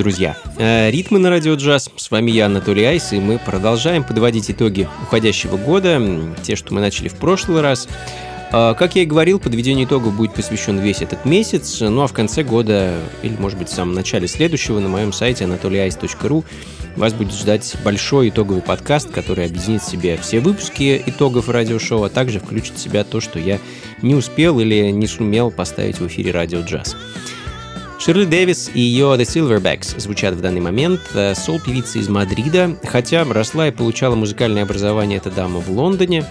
Друзья! Э, ритмы на радио джаз. С вами я, Анатолий Айс, и мы продолжаем подводить итоги уходящего года, те, что мы начали в прошлый раз. Э, как я и говорил, подведение итогов будет посвящен весь этот месяц, ну а в конце года, или может быть в самом начале следующего, на моем сайте anatolyice.ru вас будет ждать большой итоговый подкаст, который объединит в себе все выпуски итогов радиошоу, а также включит в себя то, что я не успел или не сумел поставить в эфире радио джаз. Ширли Дэвис и ее The Silverbacks звучат в данный момент. Э, сол-певица из Мадрида, хотя росла и получала музыкальное образование эта дама в Лондоне.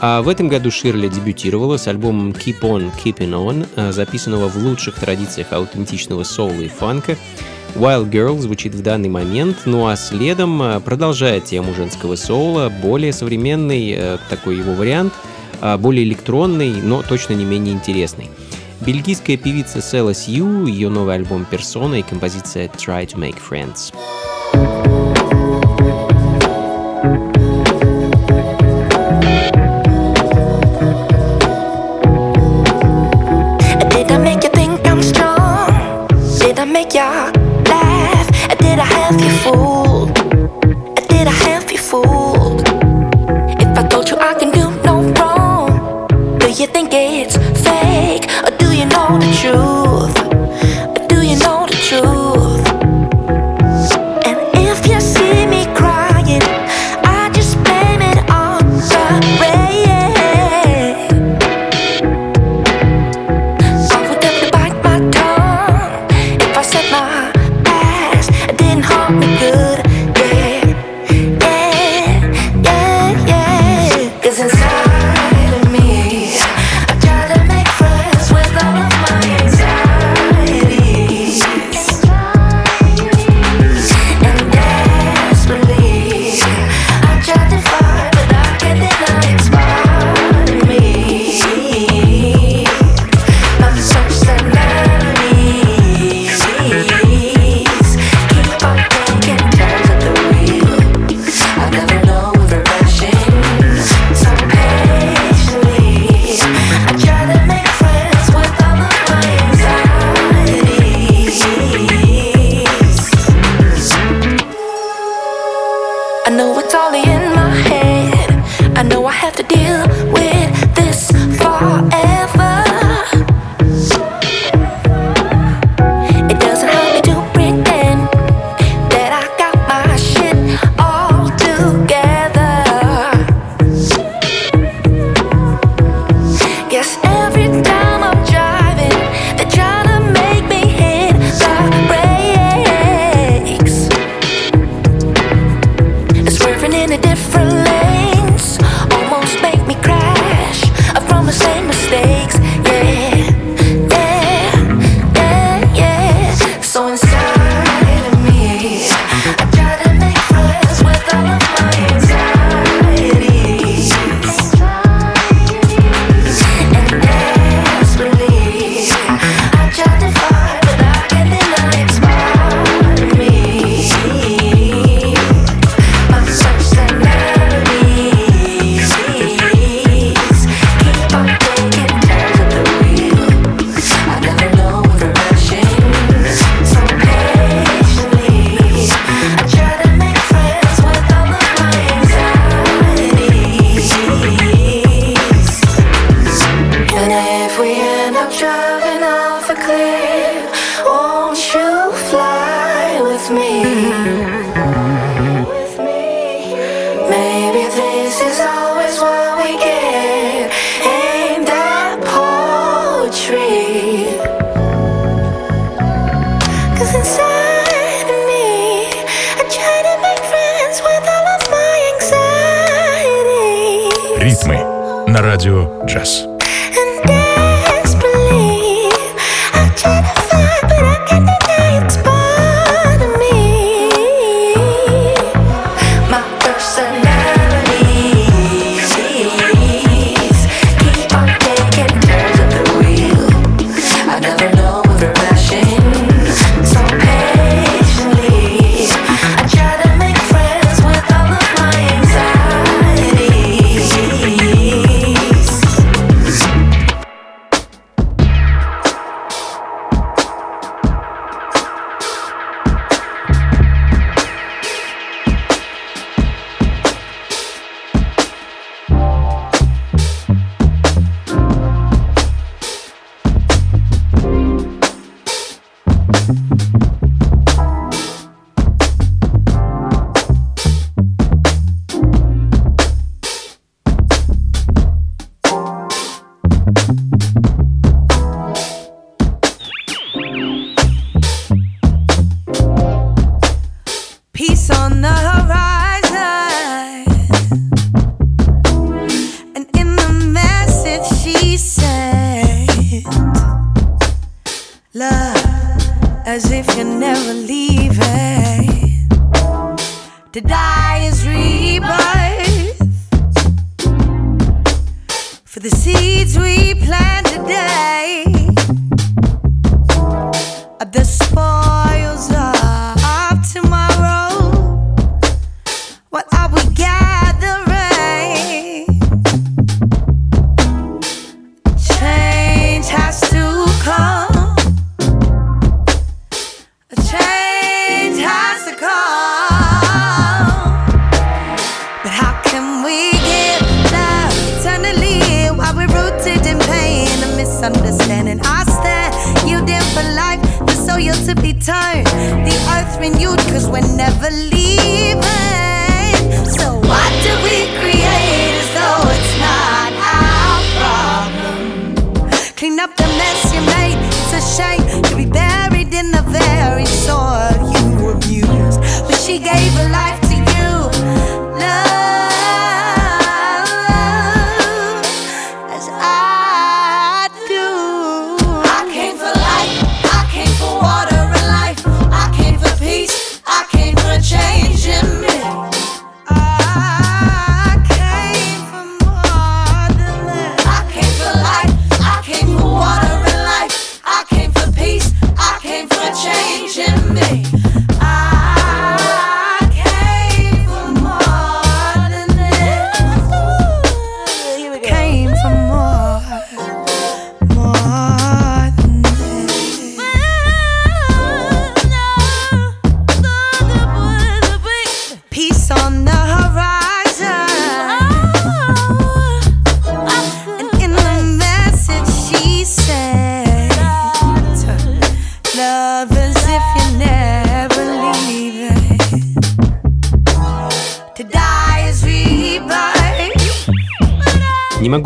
А в этом году Ширли дебютировала с альбомом Keep On, Keeping On, э, записанного в лучших традициях аутентичного соула и фанка. Wild Girl звучит в данный момент, ну а следом э, продолжает тему женского соула, более современный такой его вариант, более электронный, но точно не менее интересный. Бельгийская певица Села Сью, ее новый альбом «Персона» и композиция «Try to Make Friends». make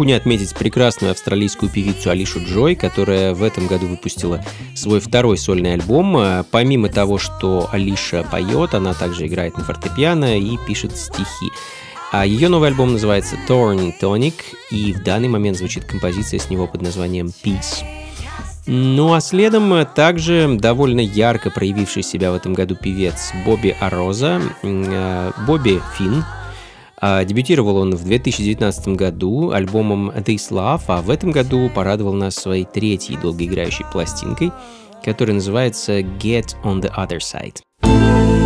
Не отметить прекрасную австралийскую певицу Алишу Джой, которая в этом году выпустила свой второй сольный альбом. А, помимо того, что Алиша поет, она также играет на фортепиано и пишет стихи. А ее новый альбом называется Torn Tonic, и в данный момент звучит композиция с него под названием Peace. Ну а следом также довольно ярко проявивший себя в этом году певец Бобби Ароза, а, Бобби Финн, дебютировал он в 2019 году альбомом This Love, а в этом году порадовал нас своей третьей долгоиграющей пластинкой, которая называется Get on the Other Side.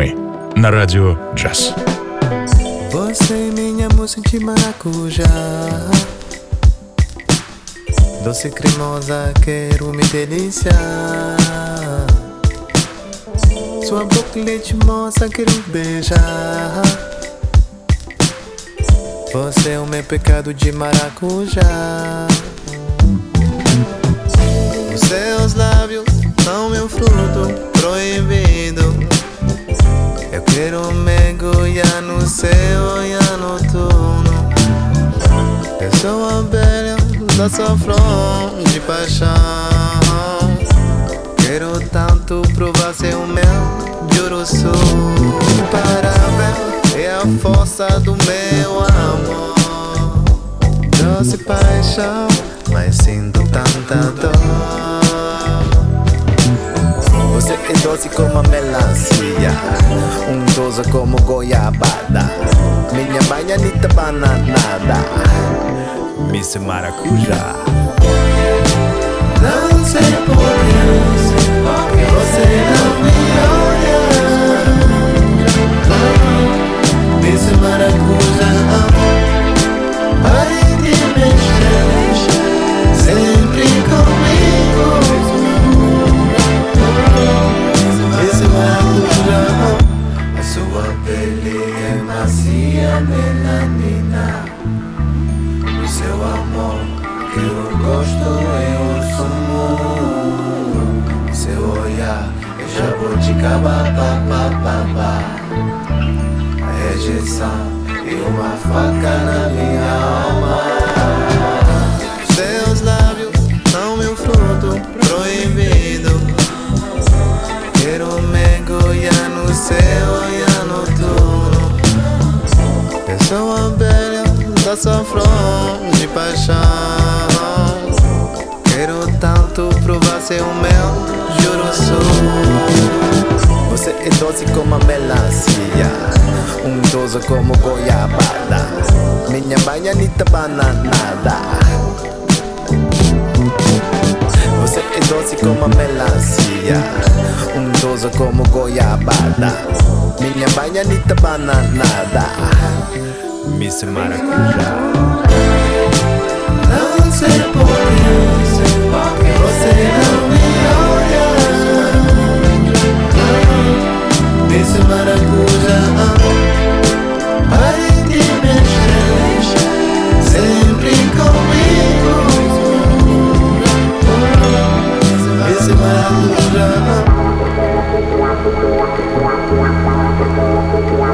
Ритмы на радио джаз. Você minha música de maracujá Doce cremosa, quero me deliciar Sua boca leite-moça quero beijar. Você é o meu pecado de maracujá. Os seus lábios são meu fruto proibido. Quero mergulhar no seu olhar noturno. Eu sou a abelha da sua flor de paixão. Quero tanto provar seu mel de uruçu. Imparável é a força do meu amor. Doce paixão, mas sinto tanta dor. É doce como a melancia, doce como goiabada. Minha baianita bananada, Miss Maracujá. Não sei porquê, você não me olha. Desse maracujá, melanina. O seu amor, que eu gosto, eu sumo. Seu olhar é jabuticaba, pa, pa, pa, pa. A rejeição e uma faca na minha alma. Flor de paixão. Quero tanto provar seu mel, juro sou. Você é doce como a melancia, um doce como goiabada. Minha baianita bananada. Você é doce como a melancia, um doce como goiabada. Minha baianita bananada, Miss Maracujá. Não sei porquê, você não me olha. Desse maracujá, vai te mexer, sempre comigo. Esse maracujá.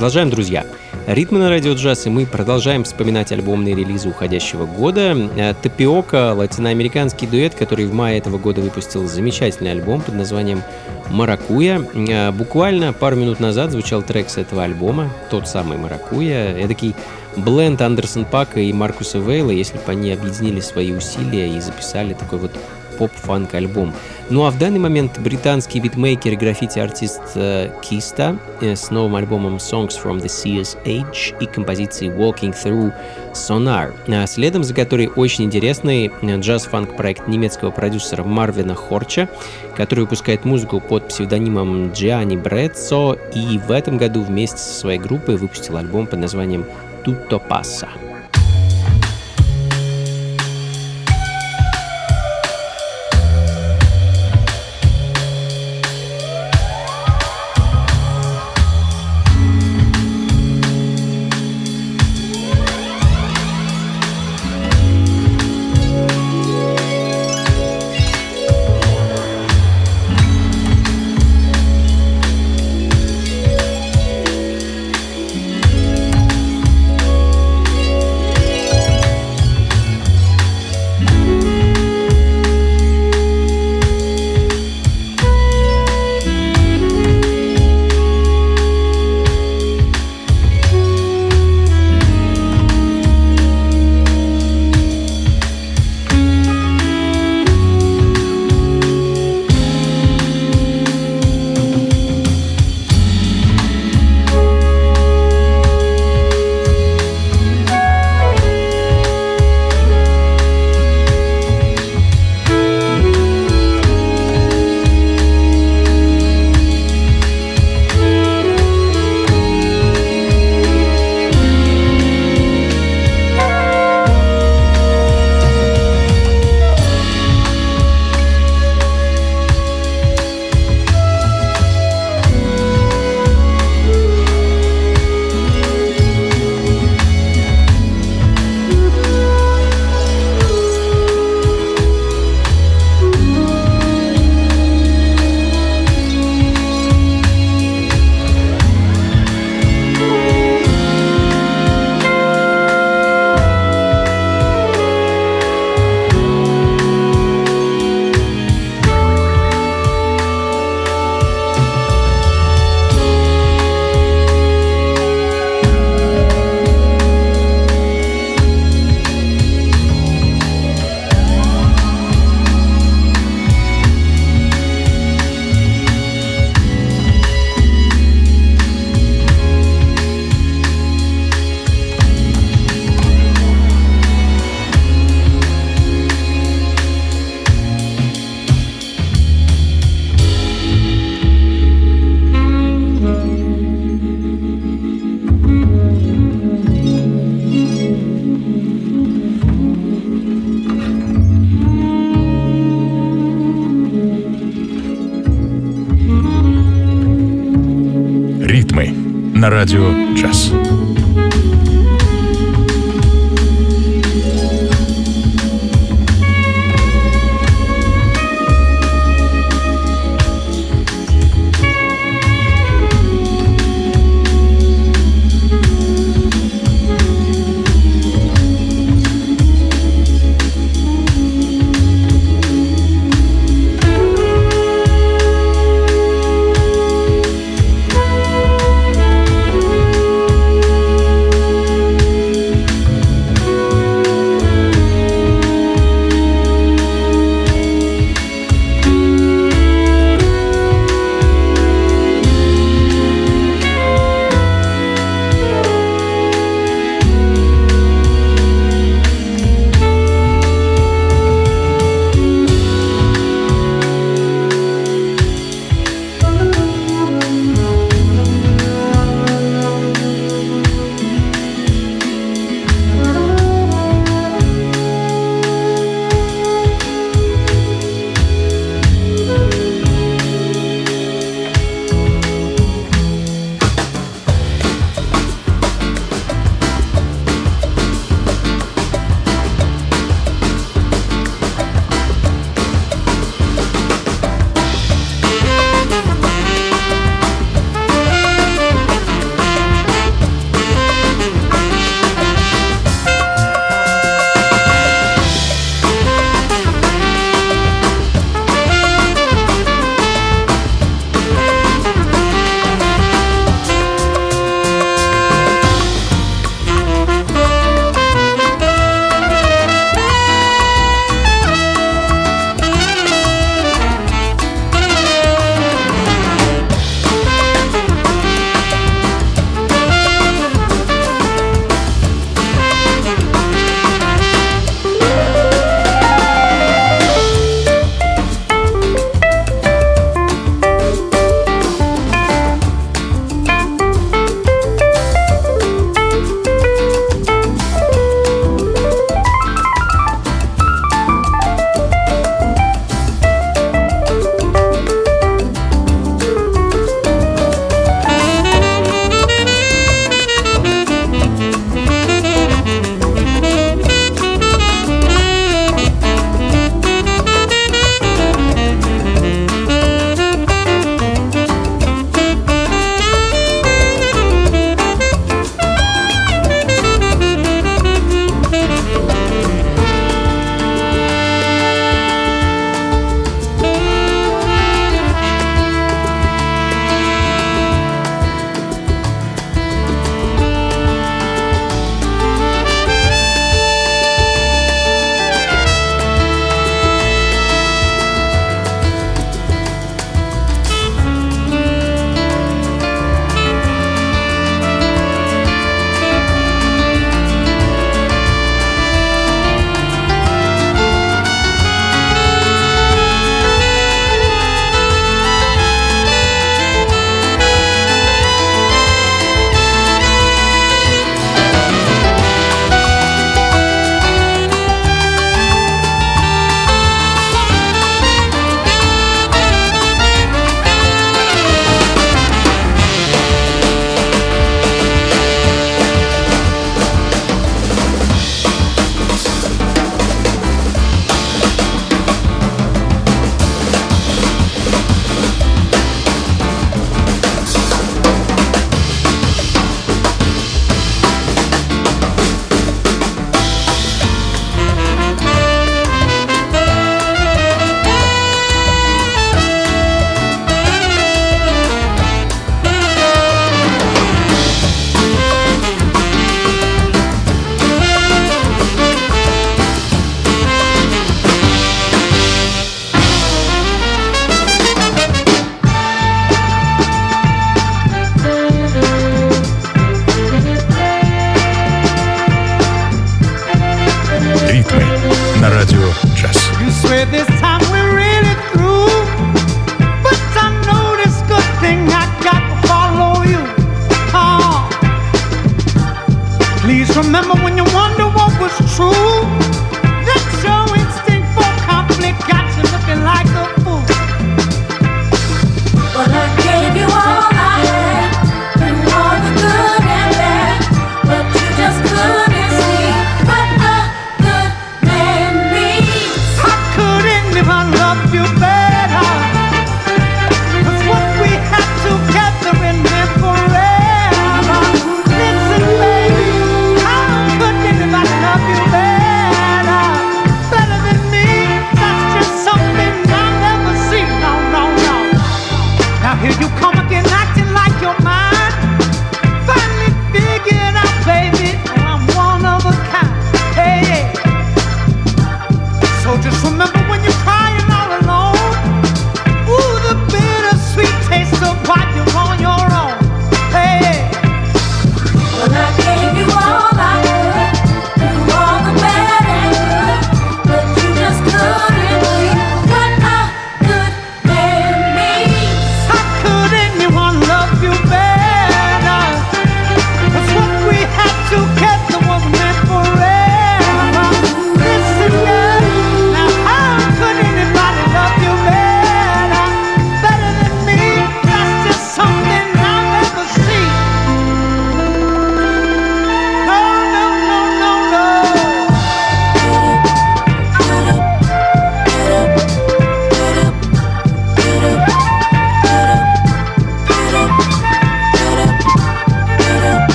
Продолжаем, друзья. Ритмы на радио джаз, и мы продолжаем вспоминать альбомные релизы уходящего года. Э, Тапиока, латиноамериканский дуэт, который в мае этого года выпустил замечательный альбом под названием «Маракуя». Э, Буквально пару минут назад звучал трек с этого альбома, тот самый «Маракуя». Эдакий blend Андерсон Пака и Маркуса Вейла, если бы они объединили свои усилия и записали такой вот поп-фанк альбом. Ну а в данный момент британский битмейкер и граффити-артист э, Киста э, с новым альбомом Songs from the Sea's Edge и композицией Walking Through Sonar, а следом за которой очень интересный э, джаз-фанк проект немецкого продюсера Марвина Хорча, который выпускает музыку под псевдонимом Gianni Бреццо и в этом году вместе со своей группой выпустил альбом под названием Tutto Passa.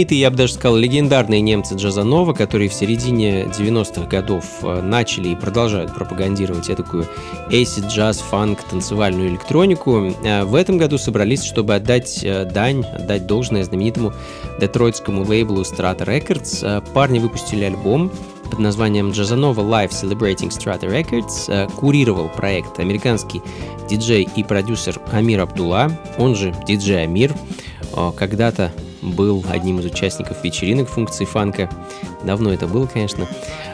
Знаменитые, я бы даже сказал, легендарные немцы Джазанова, которые в середине 90-х годов э, начали и продолжают пропагандировать такую acid, джаз, фанк, танцевальную электронику, э, в этом году собрались, чтобы отдать э, дань, отдать должное знаменитому детройтскому лейблу Strata Records. Парни выпустили альбом, под названием Джазанова Live Celebrating Strata Records курировал проект американский диджей и продюсер Амир Абдулла, он же диджей Амир. Когда-то был одним из участников вечеринок функции фанка. Давно это было, конечно.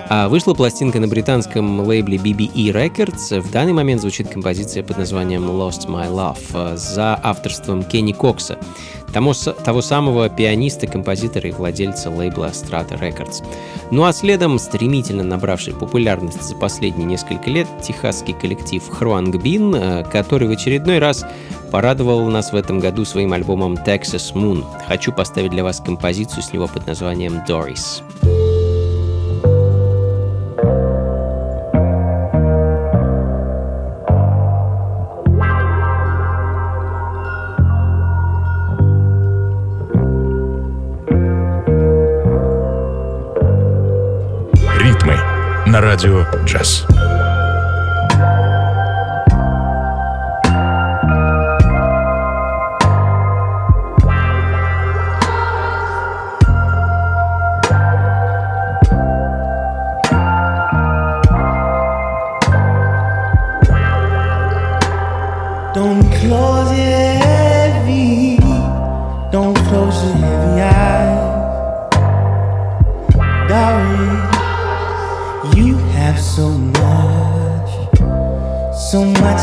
А вышла пластинка на британском лейбле BBE Records. В данный момент звучит композиция под названием Lost My Love за авторством Кенни Кокса, того, того самого пианиста, композитора и владельца лейбла Strata Records. Ну а следом, стремительно набравший популярность за последние несколько лет, техасский коллектив Хруанг Бин, э, который в очередной раз порадовал нас в этом году своим альбомом Texas Moon. Хочу поставить для вас композицию с него под названием Doris. Ритмы на радио джаз.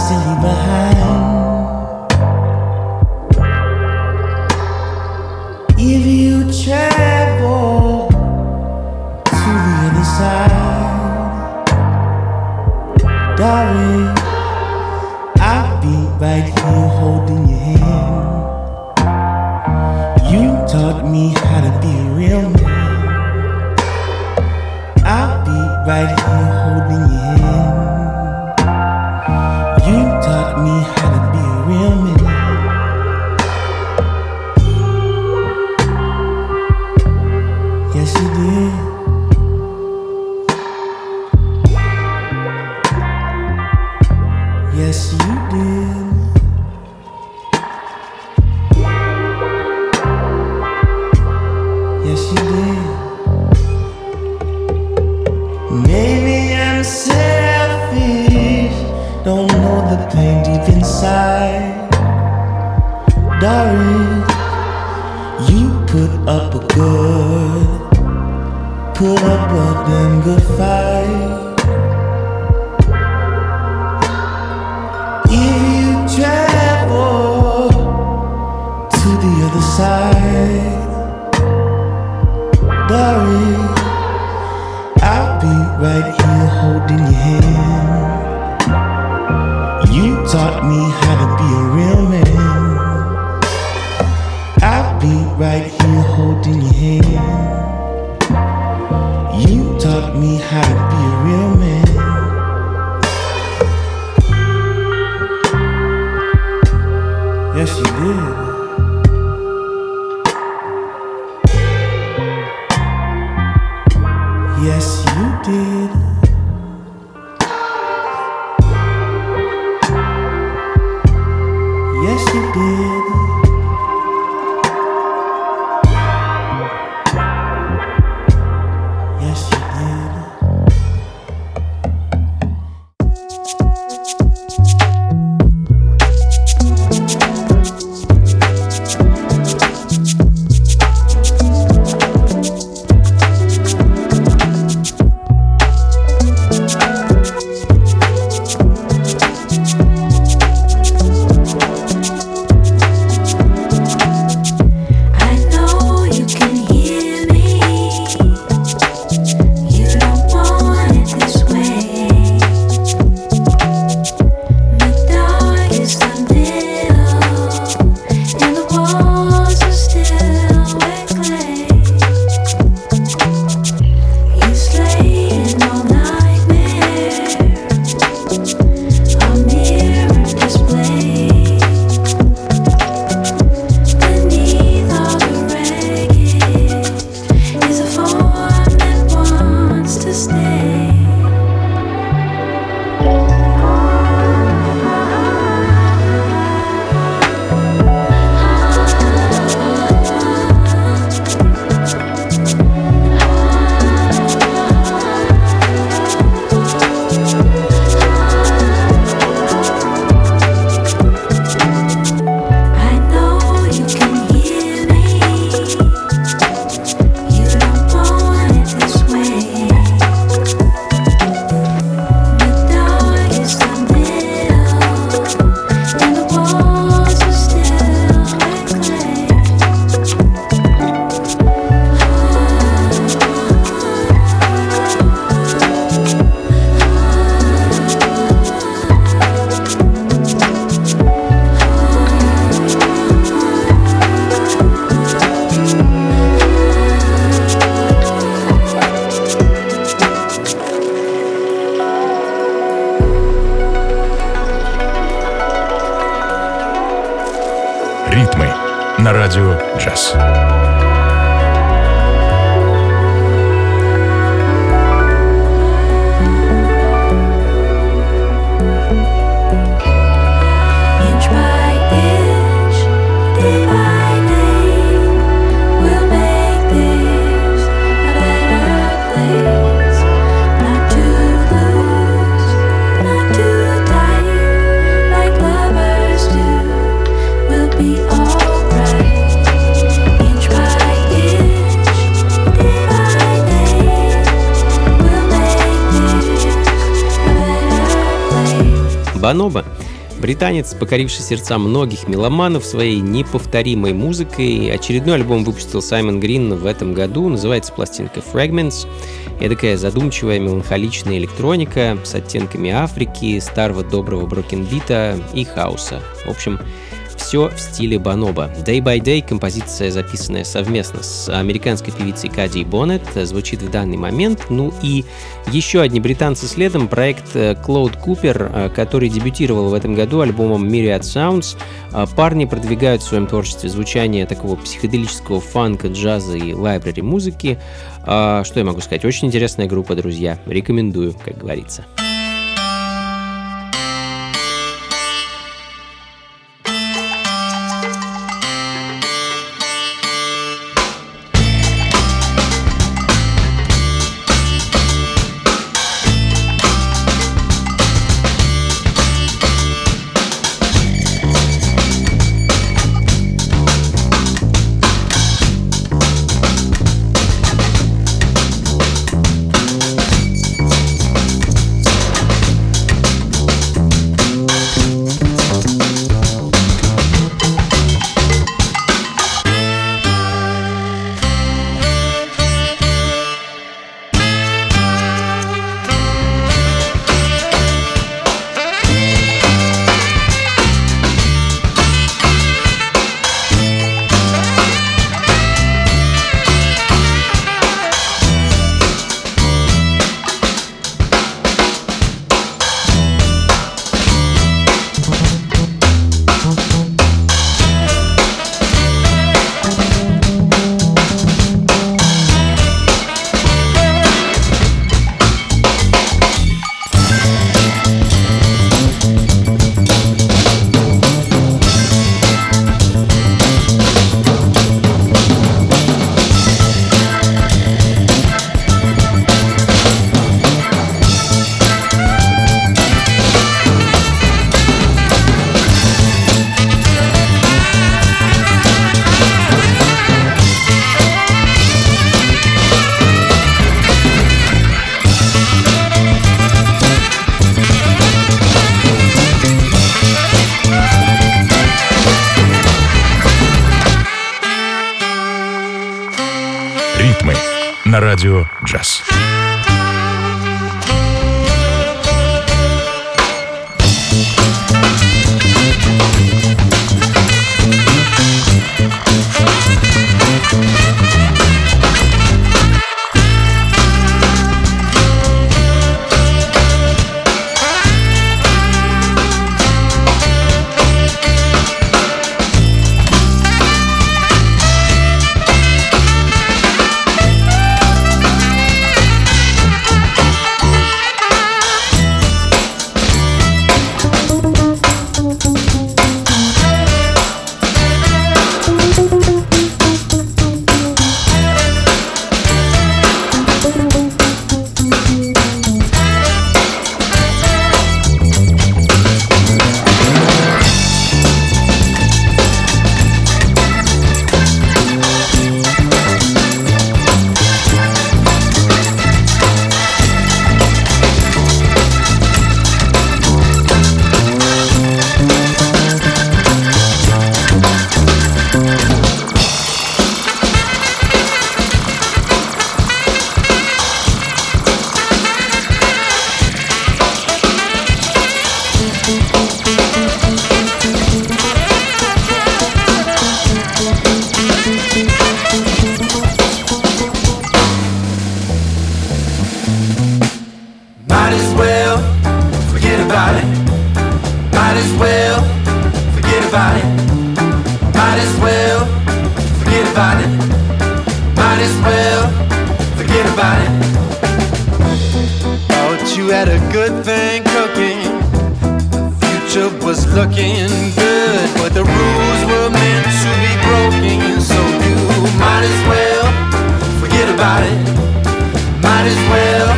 still behind. Yes, you did. Британец, покоривший сердца многих меломанов своей неповторимой музыкой, очередной альбом выпустил Саймон Грин в этом году, называется пластинка Fragments. Это такая задумчивая меланхоличная электроника с оттенками Африки, старого доброго брокенбита и хаоса. В общем, все в стиле Баноба. Day by Day, композиция, записанная совместно с американской певицей Кади Боннет, звучит в данный момент. Ну и еще одни британцы следом, проект э, Клоуд Купер, э, который дебютировал в этом году альбомом Myriad Sounds. Э, Парни продвигают в своем творчестве звучание такого психоделического фанка, джаза и лайбрери музыки. Что я могу сказать? Очень интересная группа, друзья. Рекомендую, как говорится. На радио джаз. as well forget about it. Thought you had a good thing cooking. The future was looking good, but the rules were meant to be broken, so you might as well forget about it. Might as well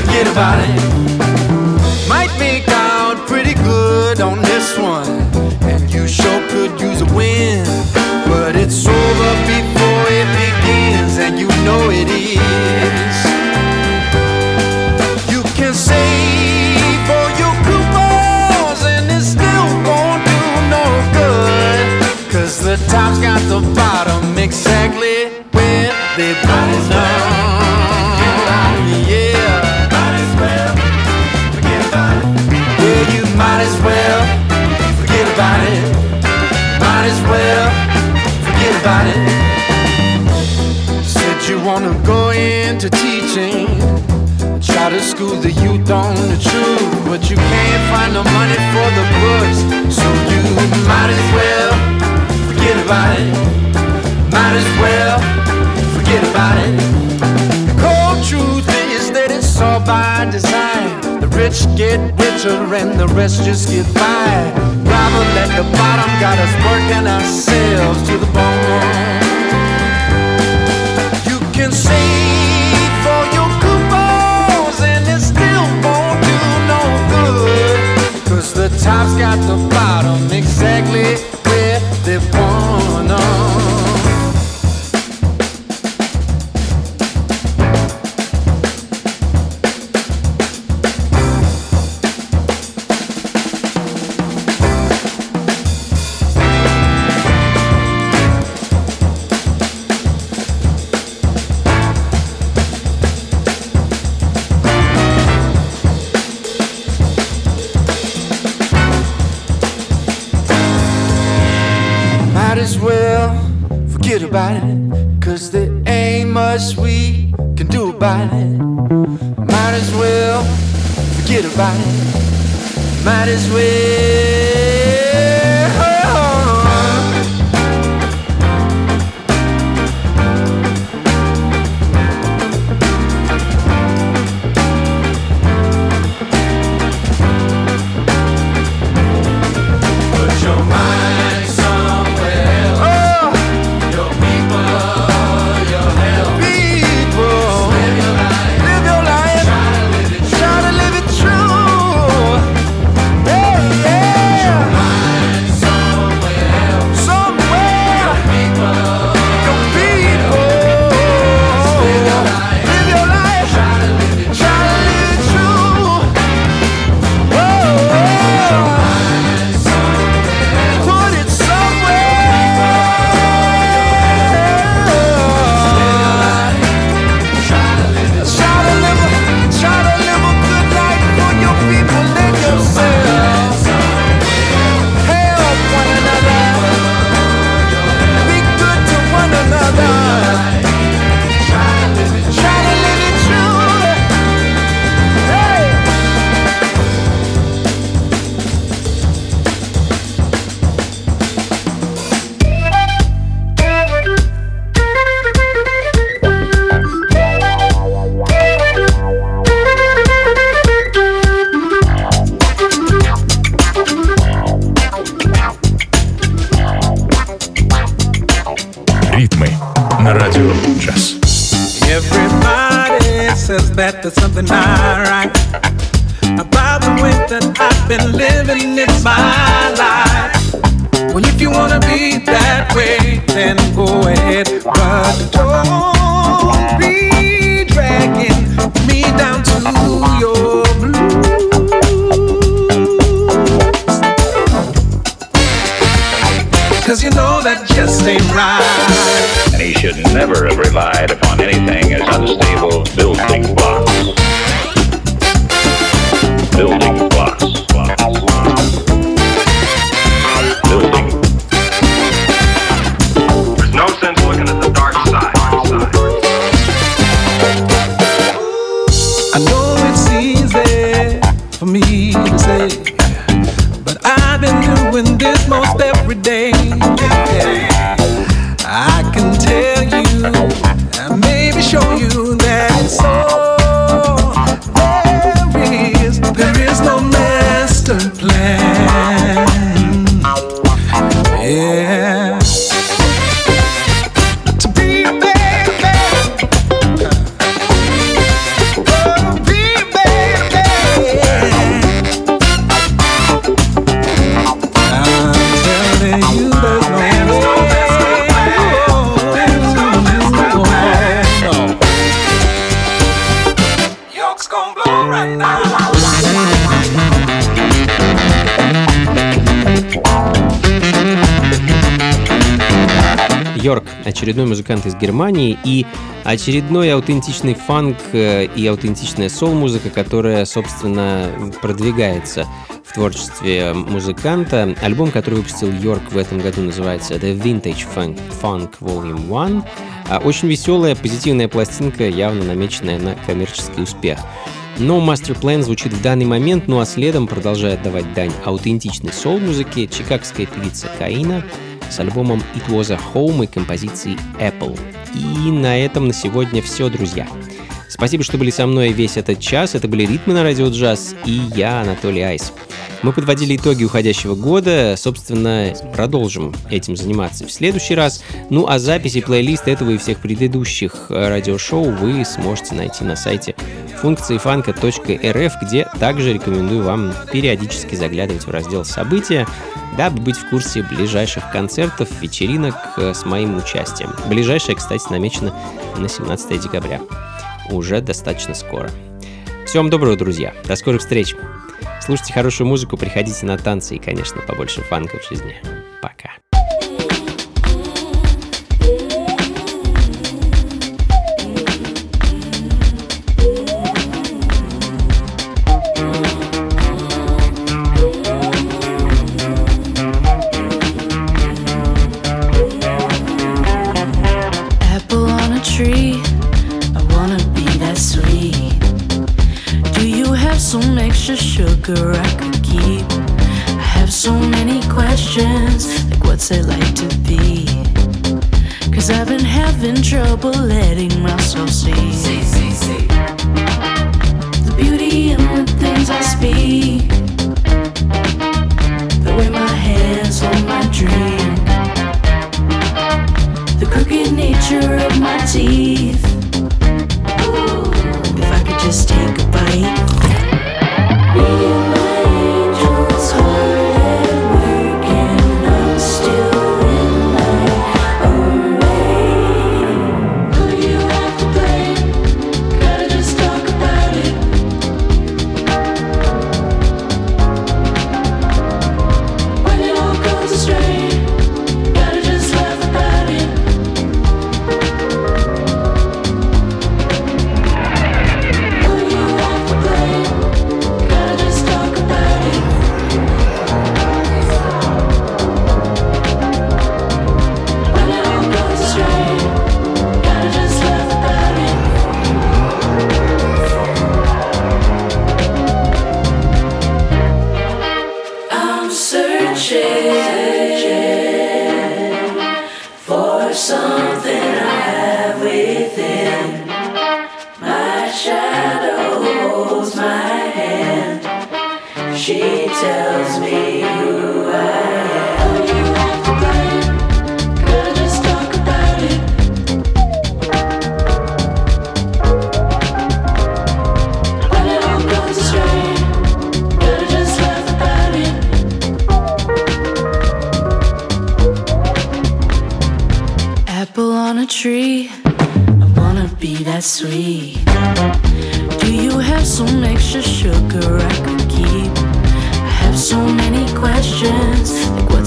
forget about it. Know it is. You can save for your coupons, and it still won't do no good. Cause the top's got the bottom exactly where they belong. Might as well forget about it. Might as well forget about it. Wanna go into teaching. Try to school the youth on the truth, but you can't find the money for the books. So you might as well forget about it. Might as well forget about it. The cold truth is that it's all by design. The rich get richer and the rest just get by. Robert at the bottom got us working ourselves to the bone. Can save for your coupons and it still won't do no the top's got the bottom exactly Might as well forget about it. Might as well. Йорк, очередной музыкант из Германии и очередной аутентичный фанк э, и аутентичная сол-музыка, которая, собственно, продвигается в творчестве музыканта. Альбом, который выпустил Йорк в этом году, называется The Vintage Funk, Funk Volume 1. А очень веселая, позитивная пластинка, явно намеченная на коммерческий успех. Но Plan звучит в данный момент, ну а следом продолжает давать дань аутентичной соул-музыке чикагская певица Каина с альбомом It Was a Home и композицией Apple. И на этом на сегодня все, друзья. Спасибо, что были со мной весь этот час. Это были «Ритмы на радио джаз» и я, Анатолий Айс. Мы подводили итоги уходящего года, собственно, продолжим этим заниматься в следующий раз. Ну а записи плейлиста этого и всех предыдущих э, радиошоу вы сможете найти на сайте функции фанка.рф, где также рекомендую вам периодически заглядывать в раздел «События», дабы быть в курсе ближайших концертов, вечеринок э, с моим участием. Ближайшая, кстати, намечена на 17 декабря. Уже достаточно скоро. Всем доброго, друзья. До скорых встреч. Слушайте хорошую музыку, приходите на танцы и, конечно, побольше фанка в жизни. Пока. Sugar I could keep? I have so many questions, like what's it like to be? Cause I've been having trouble letting myself see. See, see, see. The beauty in the things I speak. The way my hands hold my dream. the crooked nature of my teeth. Ooh, if I could just take a bite.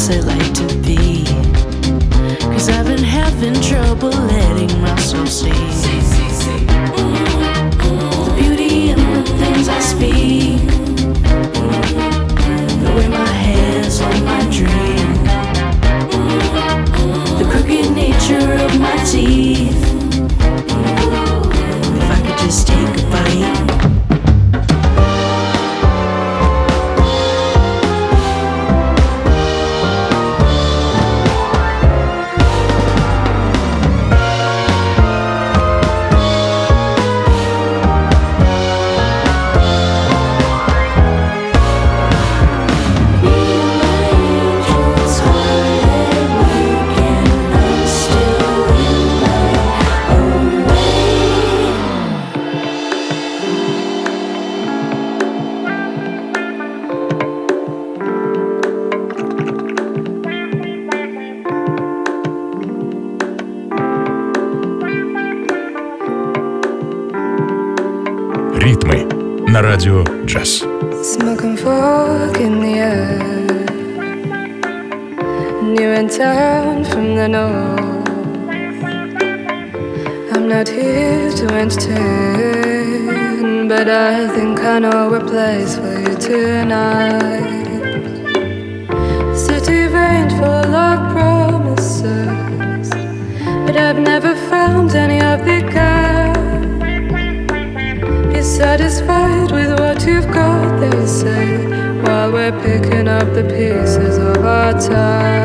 so late but I think I know a place for you tonight. City rain full of promises, but I've never found any of the kind. Be satisfied with what you've got, they say, while we're picking up the pieces of our time.